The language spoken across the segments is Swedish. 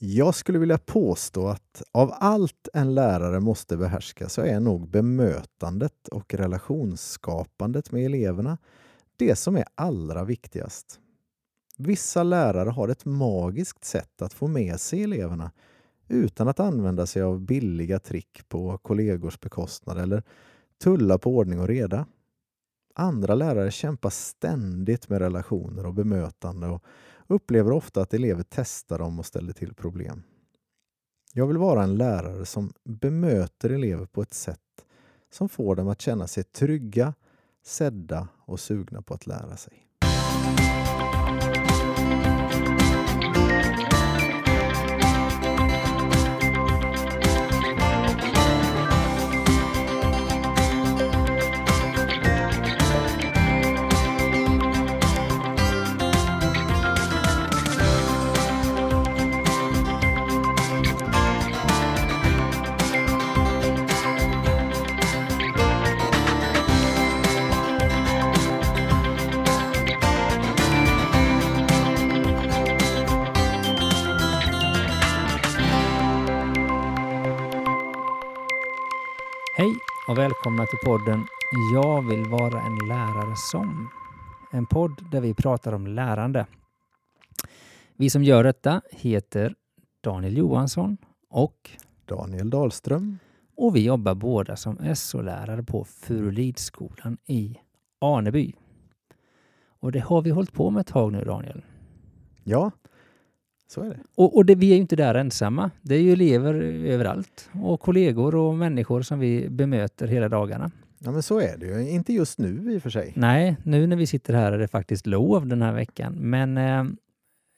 Jag skulle vilja påstå att av allt en lärare måste behärska så är nog bemötandet och relationsskapandet med eleverna det som är allra viktigast. Vissa lärare har ett magiskt sätt att få med sig eleverna utan att använda sig av billiga trick på kollegors bekostnad eller tulla på ordning och reda. Andra lärare kämpar ständigt med relationer och bemötande och upplever ofta att elever testar dem och ställer till problem. Jag vill vara en lärare som bemöter elever på ett sätt som får dem att känna sig trygga, sedda och sugna på att lära sig. Och välkomna till podden Jag vill vara en lärare som. En podd där vi pratar om lärande. Vi som gör detta heter Daniel Johansson och, Daniel Dahlström. och vi jobbar båda som SO-lärare på Furulidsskolan i Aneby. Och det har vi hållit på med ett tag nu Daniel. Ja, så är det. Och, och det, vi är ju inte där ensamma. Det är ju elever överallt och kollegor och människor som vi bemöter hela dagarna. Ja, men så är det ju. Inte just nu i och för sig. Nej, nu när vi sitter här är det faktiskt lov den här veckan. Men eh,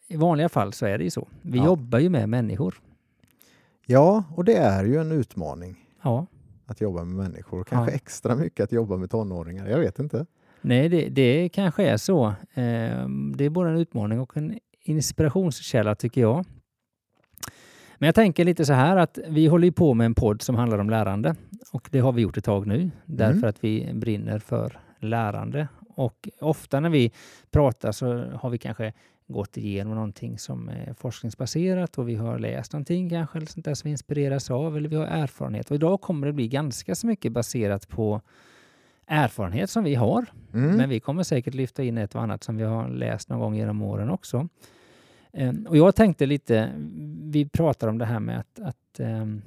i vanliga fall så är det ju så. Vi Ja. jobbar ju med människor. Ja, och det är ju en utmaning Ja. att jobba med människor kanske Ja. extra mycket att jobba med tonåringar. Jag vet inte. Nej, det, det kanske är så. Eh, det är både en utmaning och en inspirationskälla tycker jag. Men jag tänker lite så här att vi håller ju på med en podd som handlar om lärande och det har vi gjort ett tag nu därför Mm. att vi brinner för lärande. Och ofta när vi pratar så har vi kanske gått igenom någonting som är forskningsbaserat och vi har läst någonting kanske eller sånt där som vi inspireras av eller vi har erfarenhet. Och idag kommer det bli ganska så mycket baserat på erfarenhet som vi har Mm. men vi kommer säkert lyfta in ett och annat som vi har läst någon gång genom åren också. Ehm, Och jag tänkte lite, vi pratar om det här med att, att ehm,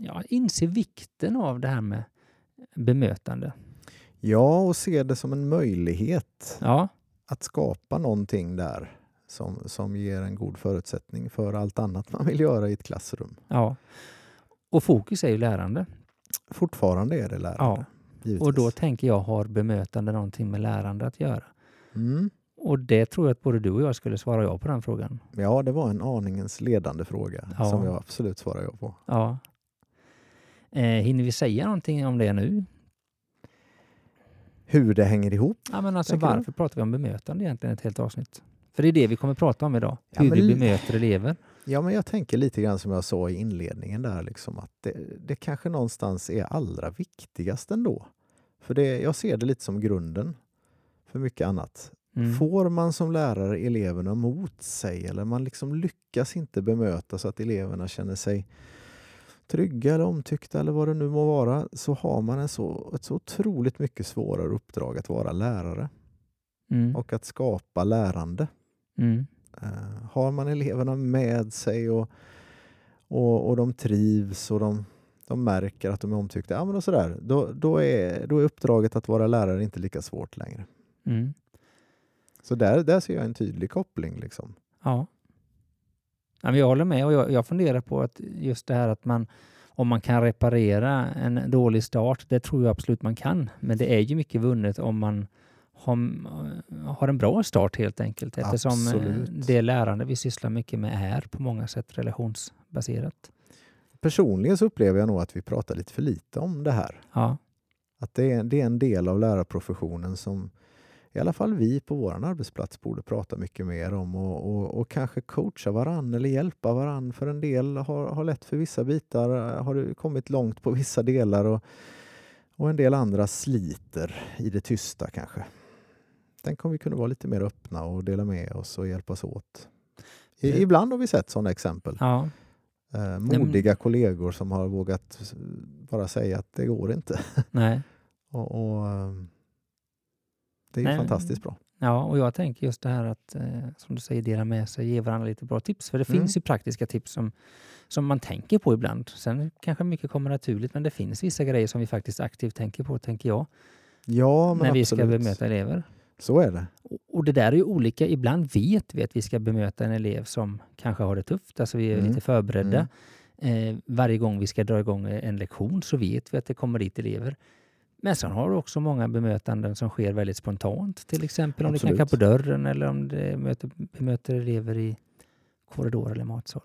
ja, inse vikten av det här med bemötande. Ja, och se det som en möjlighet Ja, att skapa någonting där som, som ger en god förutsättning för allt annat man vill göra i ett klassrum. ja. Och fokus är ju lärande. Fortfarande är det lärande. Ja. Givetvis. Och då tänker jag, har bemötande någonting med lärande att göra? mm. Och det tror jag att både du och jag skulle svara ja på den frågan. Ja, det var en aningens ledande fråga Ja. som jag absolut svarar ja på. Ja. Eh, hinner vi säga någonting om det nu? Hur det hänger ihop? Ja, men alltså Tänker du? varför pratar vi om bemötande egentligen ett helt avsnitt? För det är det vi kommer prata om idag. Ja, Hur vi bemöter elever. Ja, men jag tänker lite grann som jag sa i inledningen där, liksom, att det, det kanske någonstans är allra viktigast ändå. För det, jag ser det lite som grunden för mycket annat. Mm. Får man som lärare eleverna mot sig eller man liksom lyckas inte bemöta så att eleverna känner sig trygga eller omtyckta eller vad det nu må vara så har man en så, ett så otroligt mycket svårare uppdrag att vara lärare Mm. och att skapa lärande. Mm. Eh, har man eleverna med sig och, och, och de trivs och de, de märker att de är omtyckta, ja, men och sådär, då, då, är, då är uppdraget att vara lärare inte lika svårt längre. Mm. Så där, där ser jag en tydlig koppling. Liksom. Ja. ja men jag håller med och jag, jag funderar på att just det här att man om man kan reparera en dålig start, det tror jag absolut man kan. Men det är ju mycket vunnet om man har, har en bra start helt enkelt. Eftersom eh, Absolut. det lärande vi sysslar mycket med är på många sätt relationsbaserat. Personligen så upplever jag nog att vi pratar lite för lite om det här. Ja. Att det är, det är en del av lärarprofessionen som i alla fall vi på vår arbetsplats borde prata mycket mer om och, och, och kanske coacha varann eller hjälpa varann. För en del har, har lätt för vissa bitar, har du kommit långt på vissa delar och, och en del andra sliter i det tysta kanske. Tänk om vi kunde vara lite mer öppna och dela med oss och hjälpas åt I, ibland har vi sett sådana exempel. Ja, Eh, modiga kollegor som har vågat bara säga att det går inte. nej. och, och, eh, det är Nej. fantastiskt bra. Ja, och jag tänker just det här att, eh, som du säger, dela med sig, ge varandra lite bra tips. För det Mm. finns ju praktiska tips som, som man tänker på ibland. Sen kanske mycket kommer naturligt, men det finns vissa grejer som vi faktiskt aktivt tänker på, tänker jag, Ja, men när vi absolut. ska bemöta elever. Så är det. Och- det där är ju olika. Ibland vet vi att vi ska bemöta en elev som kanske har det tufft. Alltså vi är Mm. lite förberedda. Eh, varje gång vi ska dra igång en lektion så vet vi att det kommer dit elever. Men sen har du också många bemötanden som sker väldigt spontant. Till exempel om det Absolut. knackar på dörren eller om det möter, bemöter elever i korridor eller matsal.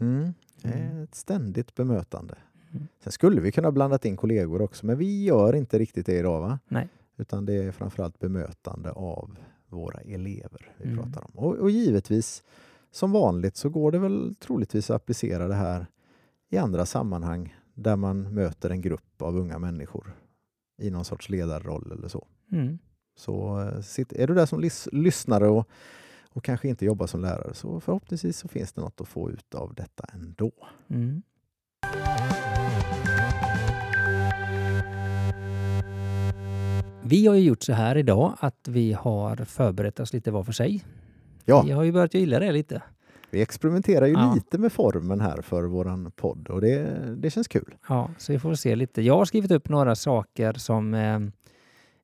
Mm. Det Mm. Ett ständigt bemötande. Mm. Sen skulle vi kunna blandat in kollegor också, men vi gör inte riktigt det idag. Va? Nej. Utan det är framförallt bemötande av våra elever vi Mm. pratar om. Och, och givetvis, som vanligt, så går det väl troligtvis att applicera det här i andra sammanhang där man möter en grupp av unga människor i någon sorts ledarroll eller så. Mm. Så eh, sitt, är du där som lys, lyssnare och, och kanske inte jobbar som lärare så förhoppningsvis så finns det något att få ut av detta ändå. Mm. Vi har ju gjort så här idag att vi har förberett oss lite var för sig. Ja. Vi har ju börjat gilla det lite. Vi experimenterar ju Ja. lite med formen här för våran podd och det, det känns kul. Ja, så vi får se lite. Jag har skrivit upp några saker som, eh,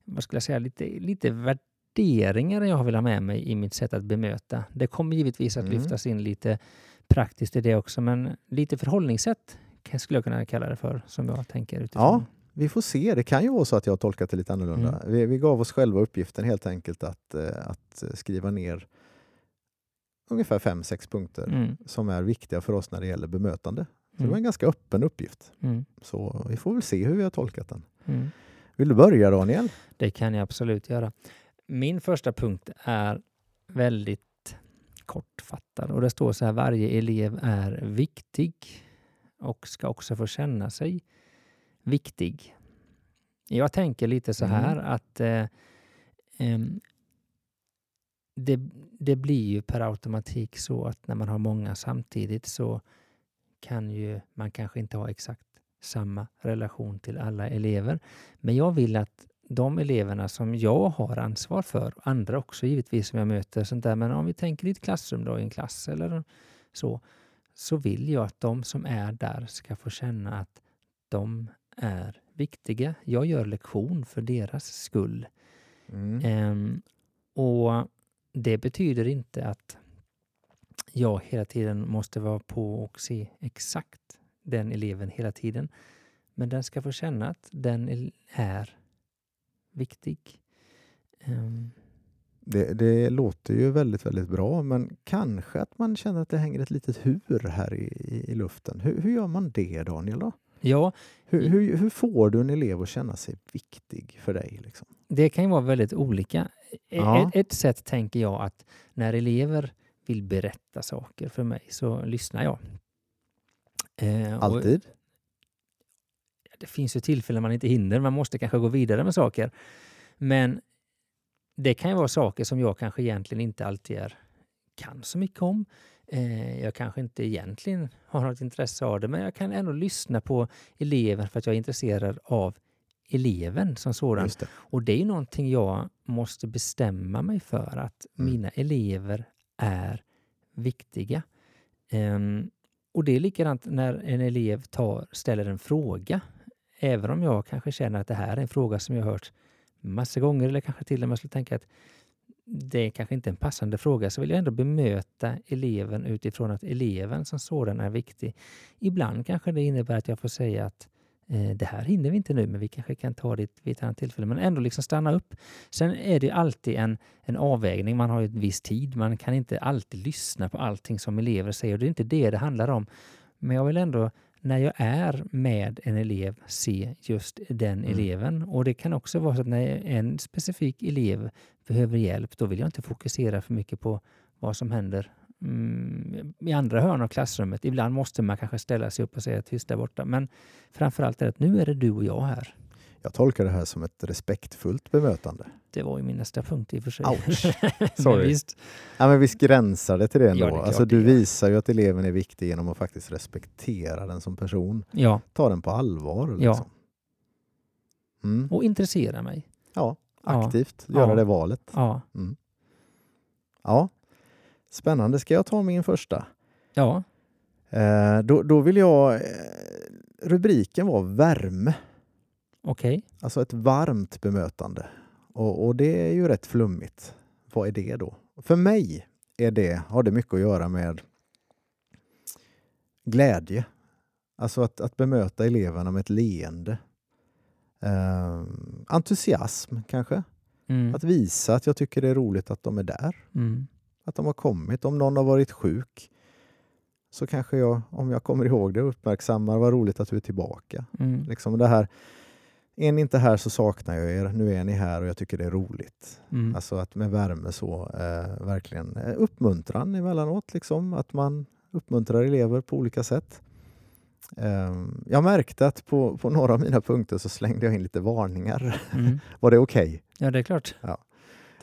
vad skulle jag säga, lite, lite värderingar jag vill ha med mig i mitt sätt att bemöta. Det kommer givetvis att Mm. lyftas in lite praktiskt i det också, men lite förhållningssätt skulle jag kunna kalla det för, som jag tänker utifrån. Ja. Vi får se, det kan ju vara så att jag har tolkat det lite annorlunda. Mm. Vi, vi gav oss själva uppgiften helt enkelt att, eh, att skriva ner ungefär fem, sex punkter Mm, som är viktiga för oss när det gäller bemötande. Så det var en mm, ganska öppen uppgift. mm, Så vi får väl se hur vi har tolkat den. mm. Vill du börja Daniel? Det kan jag absolut göra. Min första punkt är väldigt kortfattad och det står så här, varje elev är viktig och ska också få känna sig viktig. Jag tänker lite så här att eh, em, det, det blir ju per automatik så att när man har många samtidigt så kan ju man kanske inte ha exakt samma relation till alla elever. Men jag vill att de eleverna som jag har ansvar för, och andra också givetvis som jag möter, sånt där, men om vi tänker i ett klassrum då, i en klass eller så, så vill jag att de som är där ska få känna att de är viktiga. Jag gör lektion för deras skull. Mm. Ehm, och det betyder inte att jag hela tiden måste vara på och se exakt den eleven hela tiden. Men den ska få känna att den är viktig. Ehm, Det, det låter ju väldigt, väldigt bra, men kanske att man känner att det hänger ett litet hur här i, i, i luften. Hur, hur gör man det Daniel? Då? Ja, Hur, hur, hur får du en elev att känna sig viktig för dig? Liksom? det kan ju vara väldigt olika. E- Ja. Ett, ett sätt tänker jag att när elever vill berätta saker för mig så lyssnar jag. Eh, och- Alltid? det finns ju tillfällen man inte hinner, man måste kanske gå vidare med saker. Men det kan ju vara saker som jag kanske egentligen inte alltid är, kan så mycket om. Eh, jag kanske inte egentligen har något intresse av det, men jag kan ändå lyssna på eleven för att jag är intresserad av eleven som sådan. Det. Och det är någonting jag måste bestämma mig för, att Mm. mina elever är viktiga. Ehm, och det är likadant när en elev tar, ställer en fråga. Även om jag kanske känner att det här är en fråga som jag har hört massor gånger eller kanske till och med skulle tänka att det är kanske inte en passande fråga så vill jag ändå bemöta eleven utifrån att eleven som sådan är viktig. Ibland kanske det innebär att jag får säga att eh, det här hinner vi inte nu men vi kanske kan ta det vid ett annat tillfälle. Men ändå liksom stanna upp. Sen är det alltid en, en avvägning. Man har ju en viss tid. Man kan inte alltid lyssna på allting som elever säger. Och det är inte det det handlar om. Men jag vill ändå, när jag är med en elev, se just den Mm. eleven. Och det kan också vara så att när en specifik elev behöver hjälp, då vill jag inte fokusera för mycket på vad som händer mm, i andra hörn av klassrummet. Ibland måste man kanske ställa sig upp och säga tyst där borta. Men framförallt är det att nu är det du och jag här. Jag tolkar det här som ett respektfullt bemötande. Det var ju min nästa punkt i och för sig. Ouch. Men Sorry. visst, Ja, men visst gränsar det till det ändå. Ja, det alltså, du visar ju att eleven är viktig genom att faktiskt respektera den som person. ja, Ta den på allvar. Ja. Liksom. Mm. och intressera mig. Ja, Ja. aktivt göra Ja. det valet. Ja, Mm. Ja, spännande. Ska jag ta min första? ja, Eh, då, då vill jag... Eh, rubriken var värme. Okej. Alltså ett varmt bemötande. Och, och det är ju rätt flummigt. Vad är det då? För mig är det, har det mycket att göra med glädje. Alltså att, att bemöta eleverna med ett leende. Eh, entusiasm kanske. Mm. Att visa att jag tycker det är roligt att de är där. Mm. Att de har kommit. Om någon har varit sjuk så kanske jag, om jag kommer ihåg det, uppmärksammar vad roligt att du är tillbaka. Mm. Liksom det här, är ni inte här så saknar jag er, nu är ni här och jag tycker det är roligt. Mm. Alltså att med värme så, eh, verkligen eh, uppmuntran emellanåt, liksom, att man uppmuntrar elever på olika sätt. Eh, jag märkte att på, på några av mina punkter så slängde jag in lite varningar. Mm. Var det okej? Ja, det är klart. Ja.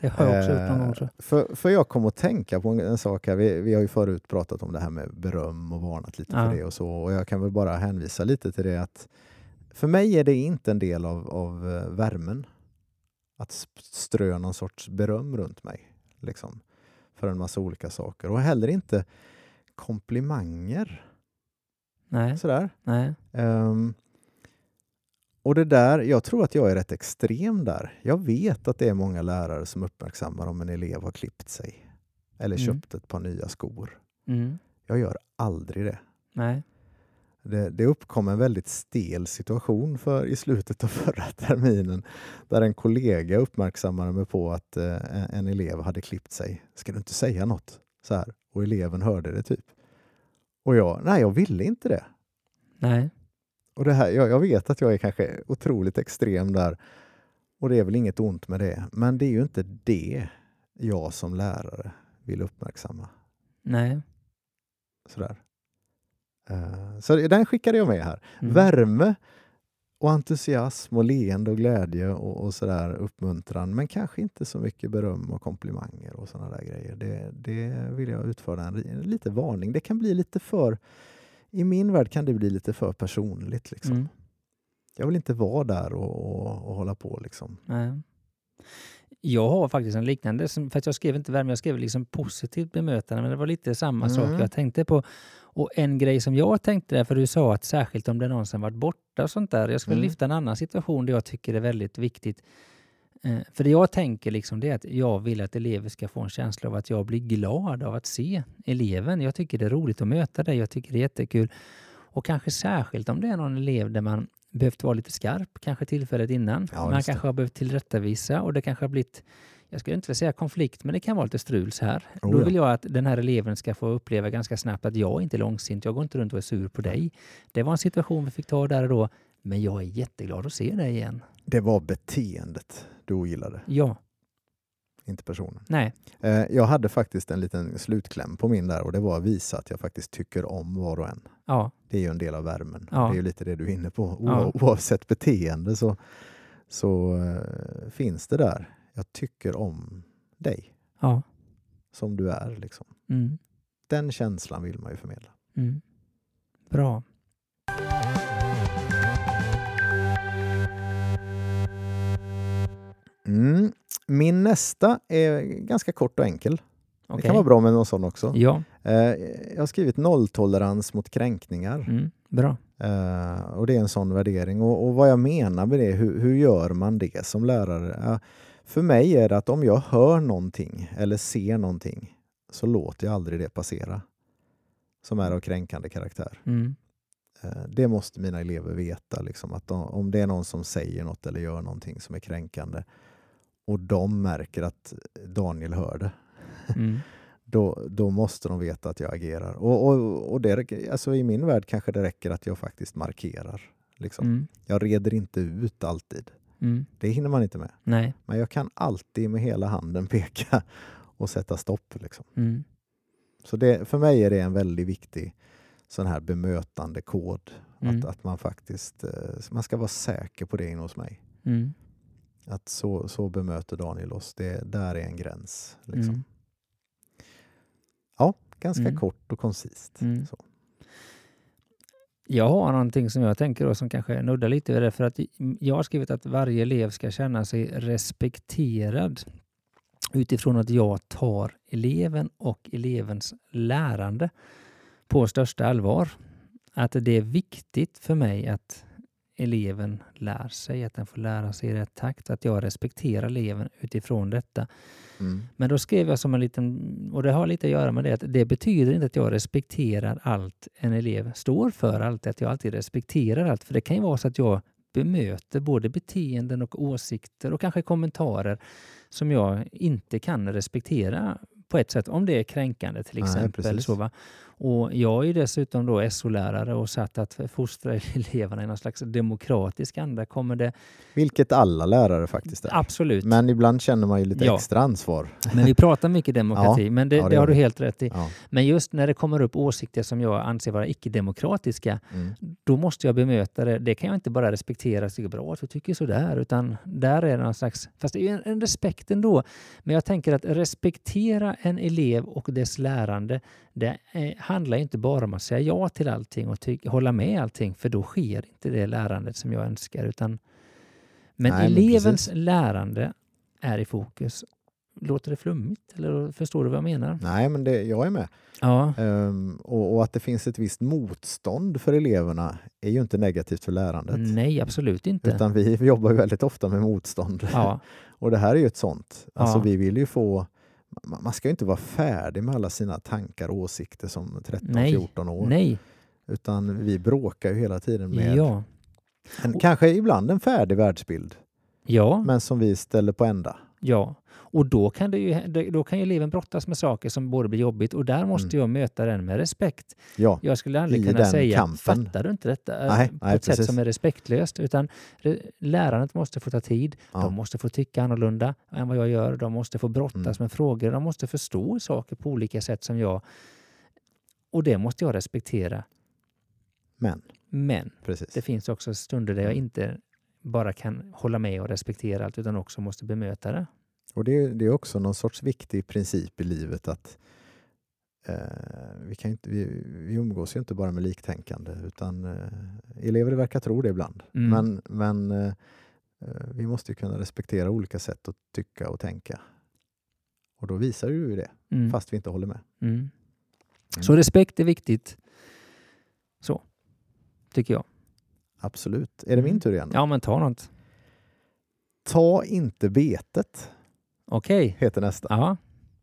Det har jag också gjort någon Eh, gång. tror För, för jag kom att tänka på en, en sak här. Vi, vi har ju förut pratat om det här med beröm och varnat lite Ja. för det och så. Och jag kan väl bara hänvisa lite till det att för mig är det inte en del av, av eh, värmen att strö någon sorts beröm runt mig. Liksom, för en massa olika saker. Och heller inte komplimanger. Nej, Sådär. nej. Ehm, och det där, jag tror att jag är rätt extrem där. Jag vet att det är många lärare som uppmärksammar om en elev har klippt sig eller Mm. köpt ett par nya skor. Mm. Jag gör aldrig det. Nej. Det, det uppkom en väldigt stel situation för, i slutet av förra terminen där en kollega uppmärksammade mig på att eh, en, elev hade klippt sig. Ska du inte säga något? Så här. Och eleven hörde det typ. Och jag, nej jag ville inte det. Nej. Och det här, jag, jag vet att jag är kanske otroligt extrem där och det är väl inget ont med det. Men det är ju inte det jag som lärare vill uppmärksamma. Nej. Sådär. Eh, så den skickade jag med här. Mm. Värme och entusiasm och leende och glädje och, och sådär uppmuntran. Men kanske inte så mycket beröm och komplimanger och sådana där grejer. Det, det vill jag utföra en, ri- lite varning. Det kan bli lite för, i min värld kan det bli lite för personligt. Liksom. Mm. Jag vill inte vara där och, och, och hålla på. Liksom. Nej. Jag har faktiskt en liknande, för jag skrev inte värme, jag skrev liksom positivt bemötande, men det var lite samma sak Mm. jag tänkte på. Och en grej som jag tänkte där, för du sa att särskilt om det är någon som varit borta och sånt där. Jag skulle Mm. lyfta en annan situation där jag tycker det är väldigt viktigt. Eh, För det jag tänker liksom det är att jag vill att elever ska få en känsla av att jag blir glad av att se eleven. Jag tycker det är roligt att möta dig, jag tycker det är jättekul. Och kanske särskilt om det är någon elev där man behövt vara lite skarp, kanske tillfället innan. Ja, man just det. kanske har behövt tillrättavisa och det kanske har blivit, jag skulle inte säga konflikt, men det kan vara lite strul så här. Oh, Då ja. vill jag att den här eleven ska få uppleva ganska snabbt att jag inte är långsint, jag går inte runt och är sur på dig. Det var en situation vi fick ta där och då, men jag är jätteglad att se dig igen. Det var beteendet du ogillade, Ja, inte personen. nej, Eh, jag hade faktiskt en liten slutkläm på min där och det var att visa att jag faktiskt tycker om var och en. ja, Det är ju en del av värmen. Ja. Det är ju lite det du är inne på. O- Ja. Oavsett beteende så, så eh, finns det där. Jag tycker om dig ja, som du är. Liksom. mm, Den känslan vill man ju förmedla. mm. Bra. Mm. Min nästa är ganska kort och enkel. Det Okej. kan vara bra med någon sån också. Ja, Eh, jag har skrivit nolltolerans mot kränkningar. mm, bra. Eh, och det är en sån värdering. Och, och vad jag menar med det, hur, hur gör man det som lärare? För mig är det att om jag hör någonting eller ser någonting så låter jag aldrig det passera som är av kränkande karaktär. Mm, Eh, det måste mina elever veta, liksom, att de, om det är någon som säger något eller gör någonting som är kränkande och de märker att Daniel hör det, mm, då, då måste de veta att jag agerar. Och, och, och det, alltså I min värld kanske det räcker att jag faktiskt markerar. Liksom. mm, Jag reder inte ut alltid. mm. Det hinner man inte med. Nej. Men jag kan alltid med hela handen peka och sätta stopp. Liksom. Mm, Så det, för mig är det en väldigt viktig sån här bemötande kod. Mm. Att, att man faktiskt eh, man ska vara säker på det inne hos mig. Att så, så bemöter Daniel oss. Det, där är en gräns. Liksom. Mm. Ja, ganska Mm. kort och koncist. Mm. Så. Jag har någonting som jag tänker då som kanske nuddar lite vid det. För att jag har skrivit att varje elev ska känna sig respekterad utifrån att jag tar eleven och elevens lärande på största allvar. Att det är viktigt för mig att eleven lär sig, att den får lära sig i rätt takt, att jag respekterar eleven utifrån detta. Mm. Men då skrev jag som en liten, och det har lite att göra med det, att det betyder inte att jag respekterar allt en elev står för, alltid, att jag alltid respekterar allt. För det kan ju vara så att jag bemöter både beteenden och åsikter och kanske kommentarer som jag inte kan respektera på ett sätt, om det är kränkande till Nej, exempel. precis. så, va? Och jag är ju dessutom då SO-lärare och satt att fostra eleverna i någon slags demokratisk anda. Kommer det Vilket alla lärare faktiskt är. absolut Men ibland känner man ju lite Ja. extra ansvar. Men vi pratar mycket demokrati, men det, ja, det det har du helt rätt i. Ja. Men just när det kommer upp åsikter som jag anser vara icke-demokratiska, Mm. då måste jag bemöta det. Det kan jag inte bara respektera och tycka bra att du tycker sådär, utan där är det någon slags... Fast det är ju en, en respekt ändå. Men jag tänker att respektera en elev och dess lärande, det eh, handlar inte bara om att säga ja till allting och hålla med allting, för då sker inte det lärandet som jag önskar. Utan, men Nej, men elevens precis. lärande är i fokus. Låter det flummigt? Eller förstår du vad jag menar? Nej, men det, jag är med. Ja, Ehm, och, och att det finns ett visst motstånd för eleverna är ju inte negativt för lärandet. nej absolut inte. Utan vi jobbar ju väldigt ofta med motstånd. Ja, Och det här är ju ett sånt. Alltså Ja. vi vill ju få... man- ska ju inte vara färdig med alla sina tankar och åsikter som Nej, 13-14 år. nej, Utan vi bråkar ju hela tiden med ja, en, kanske ibland en färdig världsbild, ja, men som vi ställer på ända. ja. Och då kan, det ju, då kan ju eleven brottas med saker som borde bli jobbigt och där måste Mm. jag möta den med respekt. Ja, Jag skulle aldrig kunna säga kampen. fattar du inte detta? Nej, på nej, ett sätt precis. som är respektlöst. Utan re- lärandet måste få ta tid. Ja. De måste få tycka annorlunda än vad jag gör. De måste få brottas Mm. med frågor. De måste förstå saker på olika sätt som jag. Och det måste jag respektera. men Men precis. det finns också stunder där jag Mm. inte bara kan hålla med och respektera allt utan också måste bemöta det. Och det, är- det är också någon sorts viktig princip i livet att eh, vi, kan inte, vi, vi umgås ju inte bara med liktänkande utan eh, elever verkar tro det ibland. Mm. Men, men eh, eh, vi måste ju kunna respektera olika sätt att tycka och tänka. Och då visar ju det, Mm. fast vi inte håller med. Mm. Mm. Så respekt är viktigt. Så, tycker jag. Absolut. Är det min Mm. tur igen? Ja, men ta något. Ta inte betet, Okej. heter nästa. Ja,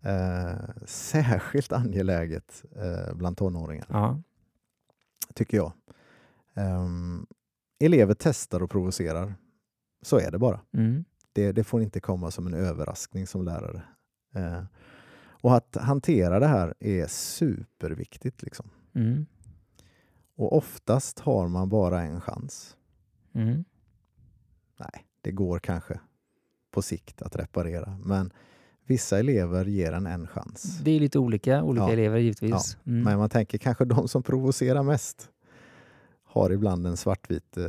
Eh, särskilt angeläget eh, bland tonåringar. ja. tycker jag. Ehm, elever testar och provocerar. Så är det bara. Mm. Det, det får inte komma som en överraskning som lärare. Eh, och att hantera det här är superviktigt. Liksom. Mm. Och oftast har man bara en chans. Mm. Nej, det går kanske på sikt att reparera, men vissa elever ger en en chans. Det är lite olika, olika Ja. elever givetvis. Mm. Men man tänker kanske de som provocerar mest har ibland en svartvit eh,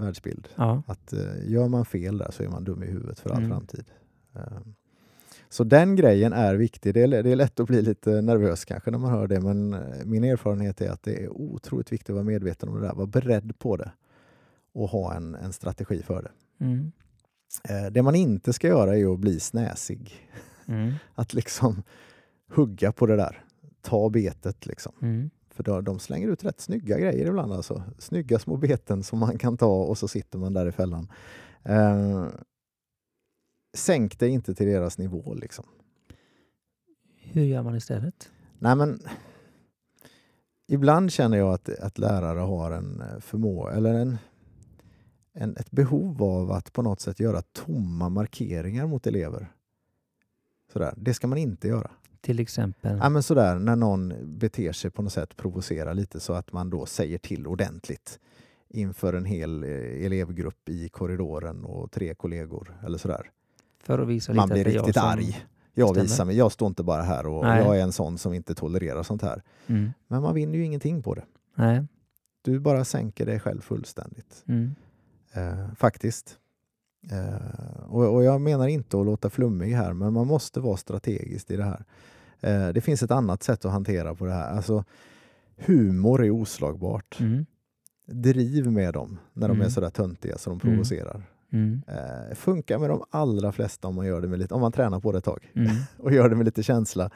världsbild. Ja. Att eh, gör man fel där så är man dum i huvudet för all Mm. framtid. Ehm, så den grejen är viktig. Det är, det är lätt att bli lite nervös kanske när man hör det, men eh, min erfarenhet är att det är otroligt viktigt att vara medveten om det där, vara beredd på det och ha en, en strategi för det. Mm. Eh, det man inte ska göra är att bli snäsig. Mm. Att liksom hugga på det där. Ta betet liksom. Mm. För då, de slänger ut rätt snygga grejer ibland alltså. Snygga små beten som man kan ta och så sitter man där i fällan. Eh, sänk dig inte till deras nivå liksom. Hur gör man istället? Nej men Ibland känner jag att, att lärare har en eh, förmåga eller en, en, ett behov av att på något sätt göra tomma markeringar mot elever. Sådär. Det ska man inte göra. Till exempel? Ja, men sådär, när någon beter sig på något sätt, provocerar lite så att man då säger till ordentligt inför en hel eh, elevgrupp i korridoren och tre kollegor eller sådär. För att visa Man lite blir är jag riktigt som- arg. Jag visar mig, jag står inte bara här och Nej. jag är en sån som inte tolererar sånt här. Mm. Men man vinner ju ingenting på det. Nej. Du bara sänker dig själv fullständigt. Mm. Eh, faktiskt. Eh, och, och jag menar inte att låta flummig här, men man måste vara strategisk i det här. Eh, det finns ett annat sätt att hantera på det här. Alltså, humor är oslagbart. Mm. Driv med dem när de Mm. är sådär töntiga så de Mm. provocerar. Mm. Eh, funkar med de allra flesta om man, gör det med lite, om man tränar på det ett tag Mm. och gör det med lite känsla.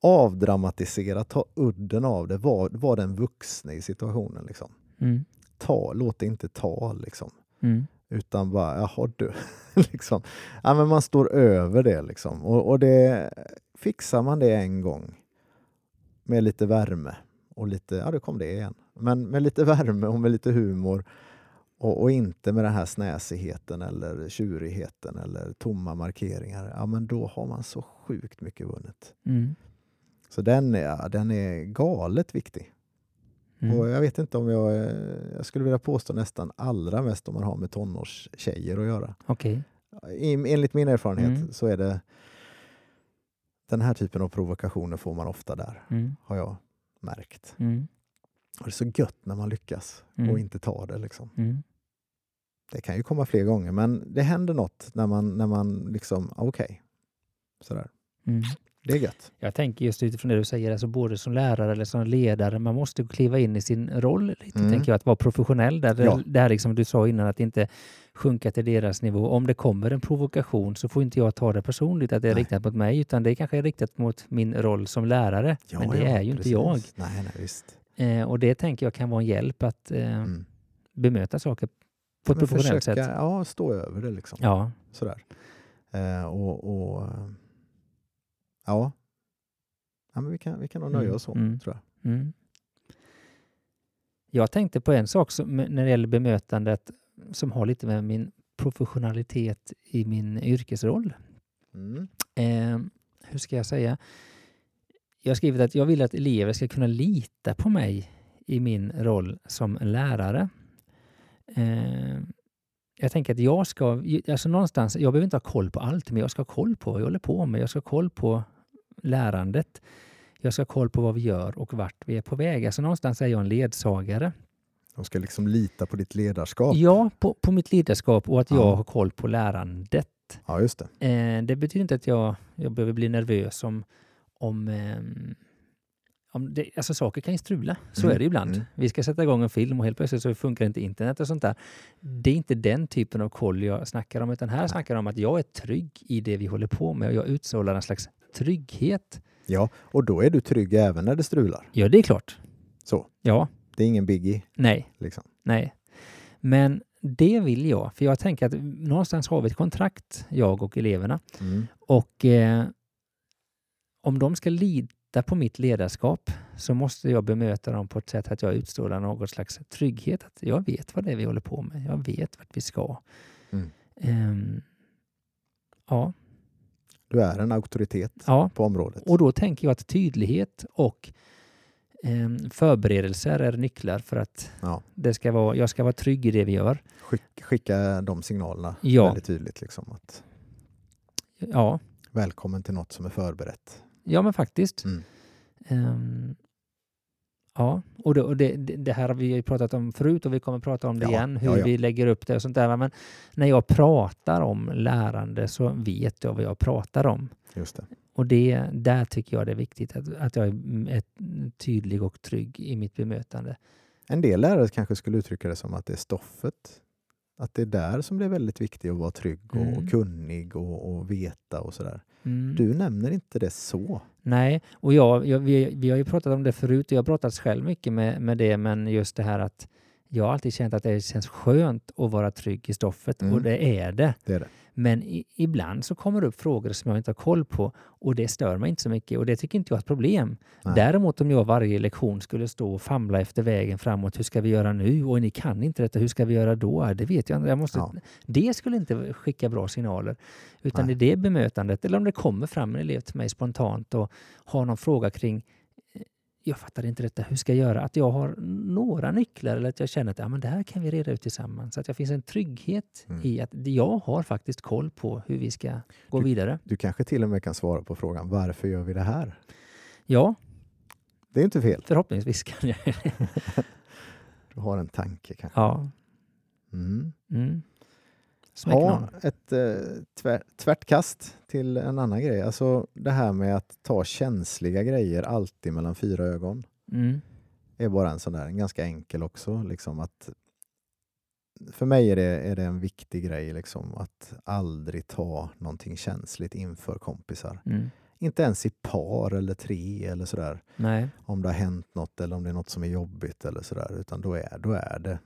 Avdramatisera, ta udden av det, var, var den vuxne i situationen. Liksom. Mm. Ta, låt det inte ta, liksom. Mm. utan bara, jaha du. liksom. ja, men man står över det. Liksom. Och, och det, fixar man det en gång med lite värme och lite, ja det kom det igen, men med lite värme och med lite humor och, och inte med den här snäsigheten eller tjurigheten eller tomma markeringar, ja men då har man så sjukt mycket vunnet. Mm. Så den är, den är galet viktig. Mm. Och jag vet inte om jag, eh, jag skulle vilja påstå nästan allra mest om man har med tonårstjejer att göra. I, enligt min erfarenhet Mm. så är det den här typen av provokationer får man ofta där, Mm. har jag märkt. Mm. Och det är så gött när man lyckas Mm. och inte tar det. Liksom. Mm. Det kan ju komma fler gånger, men det händer något när man, när man liksom, okej, sådär. Det är gött. Jag tänker just utifrån det du säger, alltså både som lärare eller som ledare, man måste kliva in i sin roll lite, Mm. tänker jag, att vara professionell. Där, Ja. det här liksom du sa innan, att inte sjunka till deras nivå. Om det kommer en provokation så får inte jag ta det personligt, att det är Nej. riktat mot mig, utan det kanske är riktat mot min roll som lärare. Ja, Men det ja, är ju precis. inte jag. Nej, nej, visst. Eh, och det tänker jag kan vara en hjälp att eh, Mm. bemöta saker på ett professionellt försöka, sätt. Ja, stå över det liksom. Ja. Sådär. Eh, och, och ja. ja men vi, kan, vi kan nog nöja Mm, oss så, mm. tror jag. Mm. Jag tänkte på en sak som, när det gäller bemötandet som har lite med min professionalitet i min yrkesroll. Mm. Eh, hur ska jag säga? Jag har skrivit att jag vill att elever ska kunna lita på mig i min roll som lärare. Eh, jag tänker att jag ska, alltså någonstans, jag behöver inte ha koll på allt, men jag ska ha koll på vad jag håller på med. Jag ska ha koll på lärandet. Jag ska ha koll på vad vi gör och vart vi är på väg. Alltså någonstans är jag en ledsagare. De ska liksom lita på ditt ledarskap. Ja, på, på mitt ledarskap och att jag Ja. har koll på lärandet. Ja, just det. Eh, det betyder inte att jag, jag behöver bli nervös om, om, om det, alltså saker kan ju strula. Så Mm, är det ibland. mm. Vi ska sätta igång en film och helt plötsligt så funkar inte internet och sånt där. Det är inte den typen av koll jag snackar om, utan här snackar jag om att jag är trygg i det vi håller på med och jag utstrålar en slags trygghet. Ja, och då är du trygg även när det strular. Ja, det är klart. Så. Ja, Det är ingen biggie. nej, Liksom. nej. Men det vill jag, för jag tänker att någonstans har vi ett kontrakt, jag och eleverna. Mm. Och eh, om de ska lita på mitt ledarskap så måste jag bemöta dem på ett sätt att jag utstrålar någon slags trygghet. Att jag vet vad det är vi håller på med. Jag vet vart vi ska. Mm. Ehm, ja, Du är en auktoritet ja, på området. och då tänker jag att tydlighet och ehm, förberedelser är nycklar för att Ja. det ska vara, jag ska vara trygg i det vi gör. Skick, skicka de signalerna Ja. väldigt tydligt. Liksom, att Ja, välkommen till något som är förberett. ja men faktiskt. Mm. Ehm, ja, och, det, och det, det här har vi ju pratat om förut och vi kommer prata om det Ja, igen, hur ja, ja. vi lägger upp det och sånt där. Men när jag pratar om lärande så vet jag vad jag pratar om. Just det. Och det, där tycker jag det är viktigt att, att jag är mm, tydlig och trygg i mitt bemötande. En del lärare kanske skulle uttrycka det som att det är stoffet. Att det är där som det är väldigt viktigt att vara trygg och, Mm. och kunnig och, och veta och sådär. Mm. Du nämner inte det så. Nej, och jag, jag, vi, vi har ju pratat om det förut och jag har pratat själv mycket med, med det, men just det här att jag har alltid känt att det känns skönt att vara trygg i stoffet Mm. och det är det. Det är det. Men i, ibland så kommer det upp frågor som jag inte har koll på och det stör mig inte så mycket och det tycker inte jag är ett problem. Nej. Däremot om jag varje lektion skulle stå och famla efter vägen framåt, hur ska vi göra nu? Och ni kan inte detta, hur ska vi göra då? Det vet jag inte. Jag måste, Ja. Det skulle inte skicka bra signaler. Utan Nej. är det bemötandet, eller om det kommer fram en elev till mig spontant och har någon fråga kring jag fattar inte detta, hur ska jag göra? Att jag har några nycklar eller att jag känner att ja, men det här kan vi reda ut tillsammans. Så att jag finns en trygghet Mm. i att jag har faktiskt koll på hur vi ska gå Du- vidare. Du kanske till och med kan svara på frågan varför gör vi det här? Ja, Det är inte fel. förhoppningsvis kan jag Du har en tanke kanske. Ja. Mm. Mm. Ja, ett eh, tvär, tvärtkast till en annan grej. Alltså det här med att ta känsliga grejer alltid mellan fyra ögon. Mm. är bara en sån där, en ganska enkel också. Liksom att, för mig är det, är det en viktig grej liksom, att aldrig ta någonting känsligt inför kompisar. Mm. Inte ens i par eller tre eller sådär. Nej. Om det har hänt något eller om det är något som är jobbigt eller sådär. Utan då är, då är det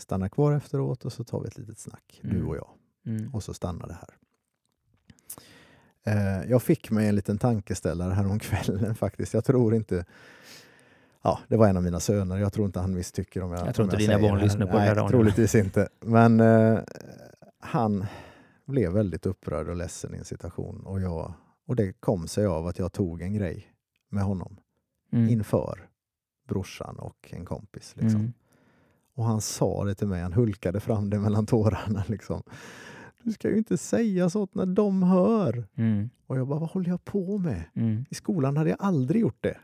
stanna kvar efteråt och så tar vi ett litet snack, du Mm. och jag. Mm. Och så stannar det här. Eh, jag fick mig en liten tankeställare här om kvällen faktiskt. Jag tror inte... Ja, det var en av mina söner. Jag tror inte han misstycker om jag Jag tror inte dina säger barn lyssnar på det Nej, här, Daniel. troligtvis inte. Men eh, han blev väldigt upprörd och ledsen i en situation. Och, jag, och det kom sig av att jag tog en grej med honom Mm. inför brorsan och en kompis. Liksom. Mm. Och han sa det till mig, han hulkade fram det mellan tårarna. Liksom. Du ska ju inte säga sånt när de hör. Mm. Och jag bara, vad håller jag på med? Mm. I skolan hade jag aldrig gjort det.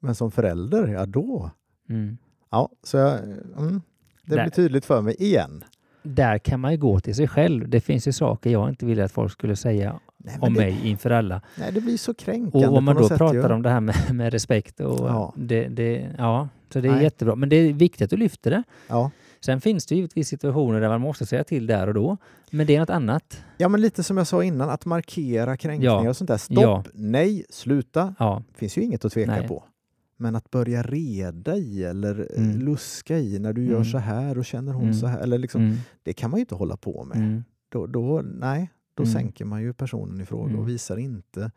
Men som förälder, ja då. Mm. Ja, så jag, mm, det Där. blir tydligt för mig igen. Där kan man ju gå till sig själv. Det finns ju saker jag inte ville att folk skulle säga Nej, om det, mig inför alla. nej, det blir så kränkande Och om man då pratar ju. om det här med, med respekt och Ja. det, det, ja, så det är Nej. jättebra. Men det är viktigt att du lyfter det. Ja. Sen finns det givetvis situationer där man måste säga till där och då. Men det är något annat. ja, men lite som jag sa innan, att markera kränkningar Ja. och sånt där. Stopp, Ja. nej, sluta. Ja, finns ju inget att tveka Nej. på. Men att börja reda i eller eh, Mm. luska i när du gör Mm. så här och känner hon Mm. så här. Eller liksom, mm. Det kan man ju inte hålla på med. Mm. Då, då, nej, då Mm. sänker man ju personen i fråga Mm. och visar inte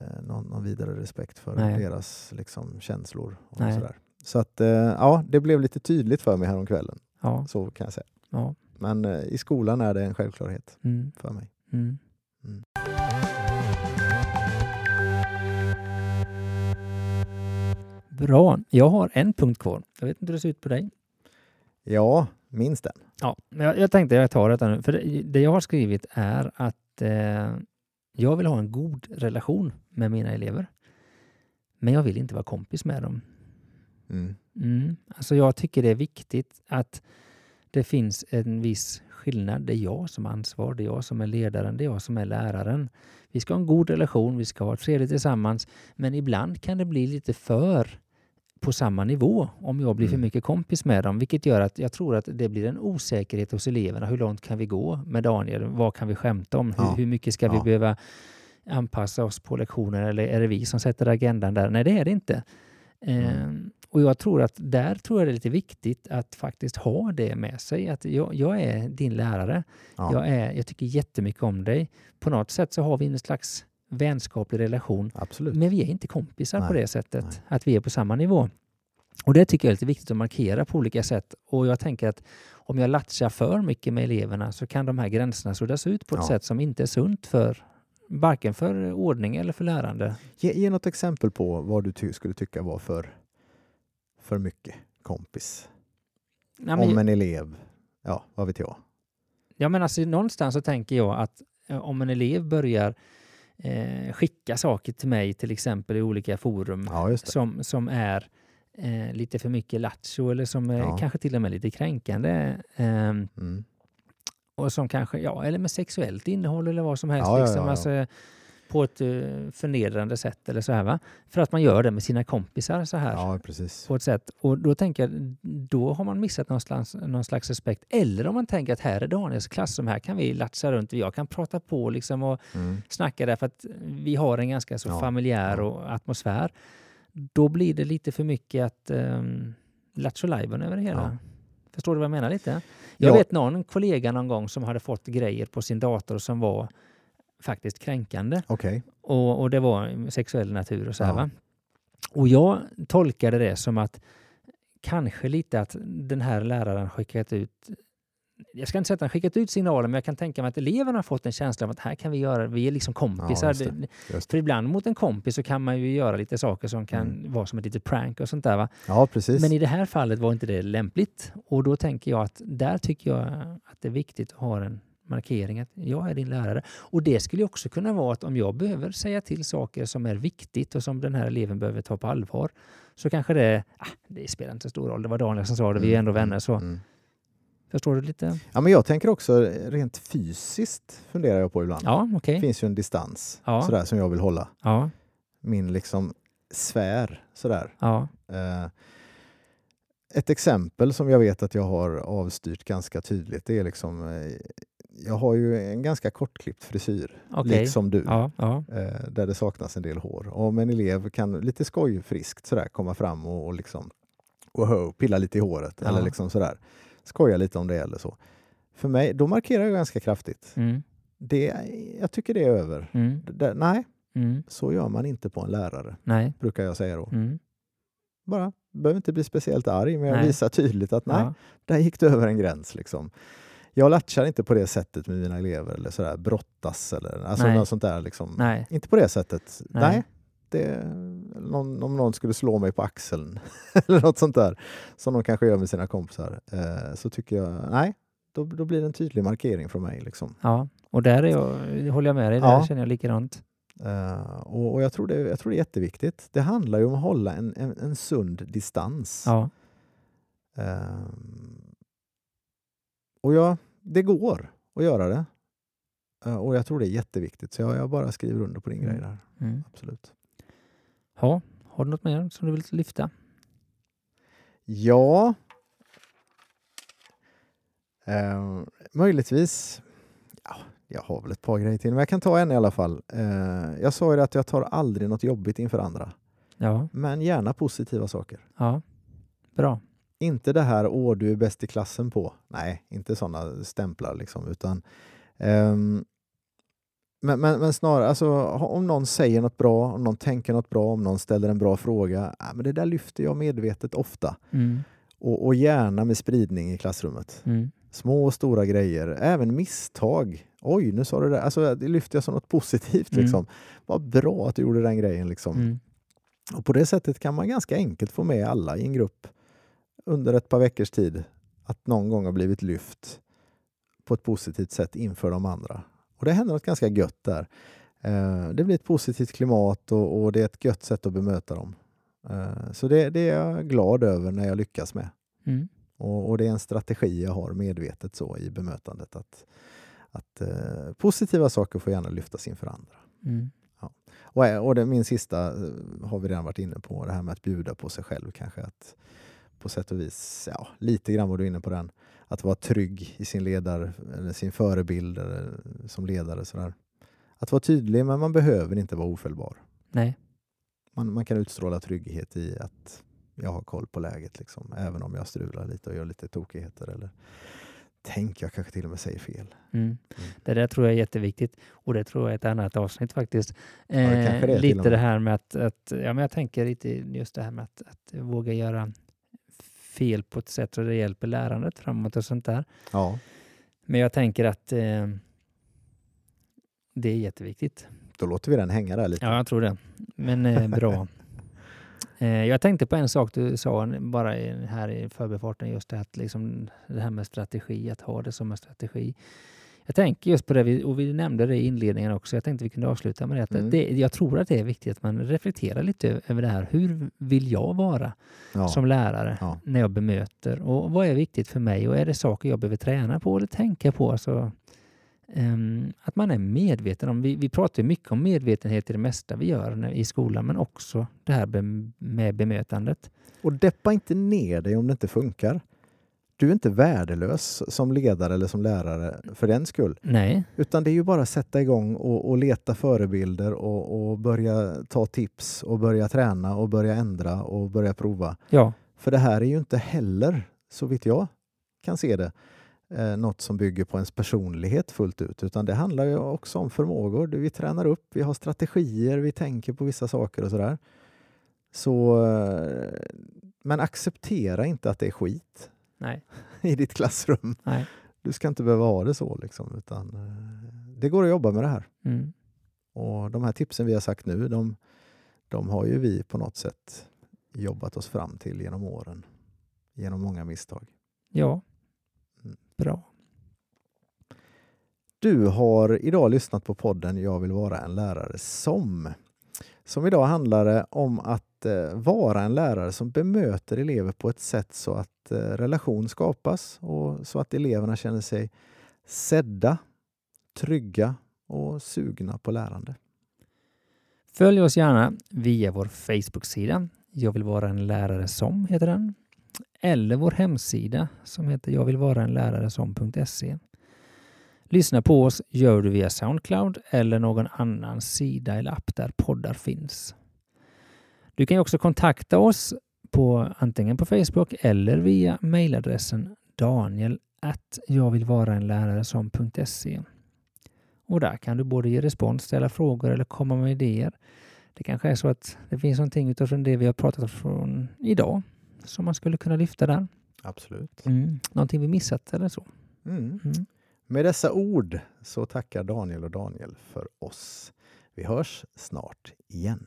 eh, någon, någon vidare respekt för Nej. deras liksom, känslor. Och Nej. sådär. Så att, eh, ja, det blev lite tydligt för mig häromkvällen. Ja, Så kan jag säga. ja. Men eh, i skolan är det en självklarhet Mm. för mig. Mm. Mm. Bra. Jag har en punkt kvar. Jag vet inte hur det ser ut på dig. Ja, minst den. Ja, men jag, jag tänkte jag tar detta nu. För det, det jag har skrivit är att eh, jag vill ha en god relation med mina elever. Men jag vill inte vara kompis med dem. Mm. Mm. Alltså jag tycker det är viktigt att det finns en viss skillnad. Det är jag som har ansvar, det är jag som är ledaren, det är jag som är läraren. Vi ska ha en god relation, vi ska ha trevligt tillsammans, men ibland kan det bli lite för på samma nivå om jag blir för Mm. mycket kompis med dem, vilket gör att jag tror att det blir en osäkerhet hos eleverna. Hur långt kan vi gå med Daniel? Vad kan vi skämta om? Hur, Ja. hur mycket ska vi Ja. behöva anpassa oss på lektioner eller är det vi som sätter agendan där? Nej, det är det inte. Mm. Ehm, och jag tror att där tror jag det är lite viktigt att faktiskt ha det med sig. Att jag, jag är din lärare. Ja. Jag, är, jag tycker jättemycket om dig. På något sätt så har vi en slags vänskaplig relation. Absolut. Men vi är inte kompisar på Nej, det sättet. nej. Att vi är på samma nivå. Och det tycker jag är lite viktigt att markera på olika sätt. Och jag tänker att om jag latchar för mycket med eleverna så kan de här gränserna suddas ut på ett Ja. sätt som inte är sunt för varken för ordning eller för lärande. Ge, ge något exempel på vad du ty skulle tycka var för, för mycket kompis. Nej, Om en elev, ja vad vet jag. Ja, men alltså någonstans så tänker jag att eh, om en elev börjar eh, skicka saker till mig, till exempel i olika forum, Ja, som, som är eh, lite för mycket lattjo eller som är Ja. kanske till och med lite kränkande. ehm, Mm. och som kanske, ja, eller med sexuellt innehåll eller vad som helst. Liksom. Alltså, på ett uh, förnedrande sätt eller så här va. För att man gör det med sina kompisar så här. Ja, precis. På ett sätt. Och då tänker jag, då har man missat någon slags, någon slags respekt. Eller om man tänker att här är Daniels klassrum, här kan vi latcha runt, jag kan prata på liksom och Mm. snacka där för att vi har en ganska så Ja, familjär och atmosfär. Då blir det lite för mycket att um, lattjo över det hela. Ja. Förstår du vad jag menar lite? Jag Ja. vet någon kollega någon gång som hade fått grejer på sin dator som var faktiskt kränkande. Okej. Och, och det var sexuell natur och så här Ja. Och jag tolkade det som att kanske lite att den här läraren skickat ut jag ska inte säga att han skickat ut signaler, men jag kan tänka mig att eleverna har fått en känsla av att här kan vi göra, vi är liksom kompisar. just det. Det- Just För ibland mot en kompis så kan man ju göra lite saker som kan Mm. vara som ett litet prank och sånt där. Va? Ja, precis. Men i det här fallet var inte det lämpligt. Och då tänker jag att där tycker jag att det är viktigt att ha en markering att jag är din lärare. Och det skulle också kunna vara att om jag behöver säga till saker som är viktigt och som den här eleven behöver ta på allvar så kanske det, ah, det spelar inte så stor roll, det var Daniel som sa det, vi är ändå vänner så. Mm. Förstår du lite? Ja, men jag tänker också rent fysiskt funderar jag på ibland. Ja, okej. Det finns ju en distans Ja. sådär som jag vill hålla. Ja, Min liksom sfär sådär. ja, Eh, ett exempel som jag vet att jag har avstyrt ganska tydligt det är liksom eh, jag har ju en ganska kortklippt frisyr, okej. liksom du, Ja, ja, eh, där det saknas en del hår. Om en elev kan lite skojfriskt sådär komma fram och, och liksom wow, pilla lite i håret Ja. eller liksom sådär, skoja lite om det eller så. För mig, då markerar jag ganska kraftigt. mm, Det, jag tycker det är över. mm, Det, nej, mm, så gör man inte på en lärare, nej, brukar jag säga då. mm, Bara, behöver inte bli speciellt arg, men jag Nej. visar tydligt att nej, där gick det över en gräns. Liksom. Jag latchar inte på det sättet med mina elever eller sådär, brottas eller alltså Nej. något sånt där. Liksom. nej, Inte på det sättet. Nej. Nej. det, någon, om någon skulle slå mig på axeln eller något sånt där, som de kanske gör med sina kompisar, eh, så tycker jag, nej, då, då blir det en tydlig markering från mig. Liksom. ja. Och där är jag, håller jag med dig, där Ja. känner jag likadant. Eh, och och jag, tror det, jag tror det är jätteviktigt. Det handlar ju om att hålla en, en, en sund distans. Ja, Ehm, och ja, det går att göra det. Eh, och jag tror det är jätteviktigt. Så jag, jag bara skriver under på din Mm. grej där. mm. Absolut. ja. Har du något mer som du vill lyfta? Ja. Ehm, möjligtvis. Ja, jag har väl ett par grejer till, men jag kan ta en i alla fall. Eh, jag sa ju att jag tar aldrig något jobbigt inför andra, Ja, men gärna positiva saker. ja. Bra. Inte det här åh, du är bäst i klassen på. Nej, inte sådana stämplar liksom, utan ehm, men, men, men snarare, alltså, om någon säger något bra, om någon tänker något bra, om någon ställer en bra fråga, ja, men det där lyfter jag medvetet ofta. Mm, Och, och gärna med spridning i klassrummet. mm, Små och stora grejer, även misstag. Oj, nu sa du det. Alltså, det lyfter jag som något positivt. Mm. Liksom. Vad bra att du gjorde den grejen. Liksom. mm. Och på det sättet kan man ganska enkelt få med alla i en grupp under ett par veckors tid att någon gång har blivit lyft på ett positivt sätt inför de andra. Och det händer något ganska gött där. Eh, Det blir ett positivt klimat och, och det är ett gött sätt att bemöta dem. Eh, Så det, det är jag glad över när jag lyckas med. Mm. Och, och det är en strategi jag har medvetet så i bemötandet att, att eh, positiva saker får gärna lyftas inför andra. Mm. Och, eh, och det, min sista har vi redan varit inne på, det här med att bjuda på sig själv kanske. Att på sätt och vis, ja, lite grann var du inne på den, att vara trygg i sin ledare, eller sin förebild eller, som ledare. Sådär. Att vara tydlig, men man behöver inte vara ofelbar. Nej. Man, man kan utstråla trygghet i att jag har koll på läget, liksom, även om jag strular lite och gör lite tokigheter. Eller tänk, jag kanske till och med säger fel. Mm. Det där tror jag är jätteviktigt och det tror jag är ett annat avsnitt faktiskt. kanske det till lite det här med att, att ja, men jag tänker lite just det här med att, att våga göra fel på ett sätt så det hjälper lärandet framåt och sånt där. Ja, Men jag tänker att eh, det är jätteviktigt. då låter vi den hänga där lite. Ja, jag tror det. Men eh, bra. Eh, jag tänkte på en sak du sa bara i, här i förbifarten, just det, att liksom, det här med strategi, att ha det som en strategi. Jag tänker just på det, vi- och vi nämnde det i inledningen också, jag tänkte vi kunde avsluta med det. Mm. det jag tror att det är viktigt att man reflekterar lite över det här. Hur vill jag vara Ja. som lärare Ja. när jag bemöter? Och vad är viktigt för mig? Och är det saker jag behöver träna på eller tänka på? Alltså, ehm, att man är medveten om, vi, vi pratar mycket om medvetenhet i det mesta vi gör i skolan, men också det här med bemötandet. Och deppa inte ner dig om det inte funkar. Du är inte värdelös som ledare eller som lärare för den skull. Nej, Utan det är ju bara att sätta igång och, och leta förebilder och, och börja ta tips och börja träna och börja ändra och börja prova. ja, För det här är ju inte heller, så vitt jag kan se det, eh, något som bygger på ens personlighet fullt ut. Utan det handlar ju också om förmågor. Vi tränar upp, vi har strategier, vi tänker på vissa saker och sådär. Så, eh, men acceptera inte att det är skit nej, i ditt klassrum. nej. Du ska inte behöva ha det så. Liksom, utan, eh, det går att jobba med det här. Mm. Och de här tipsen vi har sagt nu, de, de har ju vi på något sätt jobbat oss fram till genom åren. Genom många misstag. Ja, Mm. bra. Du har idag lyssnat på podden Jag vill vara en lärare som. Som idag handlar om att att eh, vara en lärare som bemöter elever på ett sätt så att eh, relation skapas och så att eleverna känner sig sedda, trygga och sugna på lärande. Följ oss gärna via vår Facebook-sida. Jag vill vara en lärare som heter den. Eller vår hemsida som heter jag vill vara en lärare som.se. Lyssna på oss gör du via Soundcloud eller någon annan sida eller app där poddar finns. Du kan också kontakta oss på antingen på Facebook eller via mejladressen daniel jag vill vara en lärare som.se. Och där kan du både ge respons, ställa frågor eller komma med idéer. Det kanske är så att det finns någonting utifrån det vi har pratat om idag som man skulle kunna lyfta där. Absolut. Mm. Någonting vi missat eller så. Mm. Mm. Med dessa ord så tackar Daniel och Daniel för oss. Vi hörs snart igen.